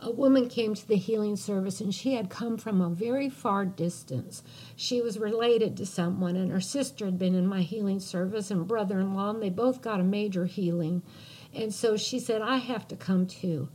a woman came to the healing service and she had come from a very far distance. She was related to someone, and her sister had been in my healing service, and brother in law, and they both got a major healing. And so she said, I have to come too.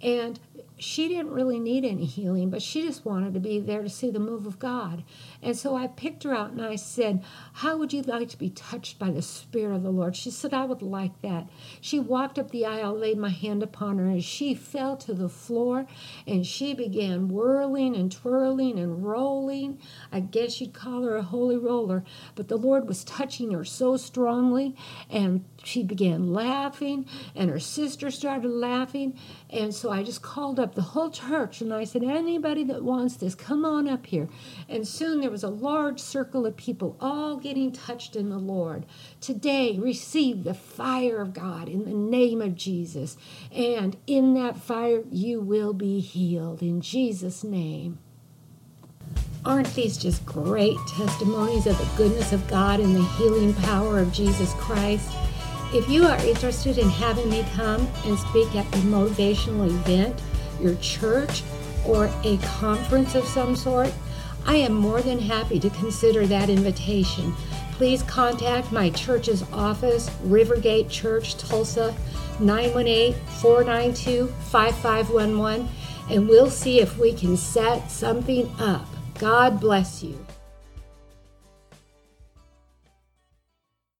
And she didn't really need any healing, but she just wanted to be there to see the move of God. And so I picked her out and I said, How would you like to be touched by the Spirit of the Lord? She said, I would like that. She walked up the aisle, laid my hand upon her, and she fell to the floor and she began whirling and twirling and rolling. I guess you'd call her a holy roller, but the Lord was touching her so strongly, and she began laughing, and her sister started laughing. And so I just called up the whole church and I said, Anybody that wants this, come on up here. And soon there was a large circle of people all getting touched in the Lord. Today, receive the fire of God in the name of Jesus. And in that fire, you will be healed in Jesus' name. Aren't these just great testimonies of the goodness of God and the healing power of Jesus Christ? If you are interested in having me come and speak at a motivational event, your church, or a conference of some sort, I am more than happy to consider that invitation. Please contact my church's office, Rivergate Church, Tulsa, 918 492 5511, and we'll see if we can set something up. God bless you.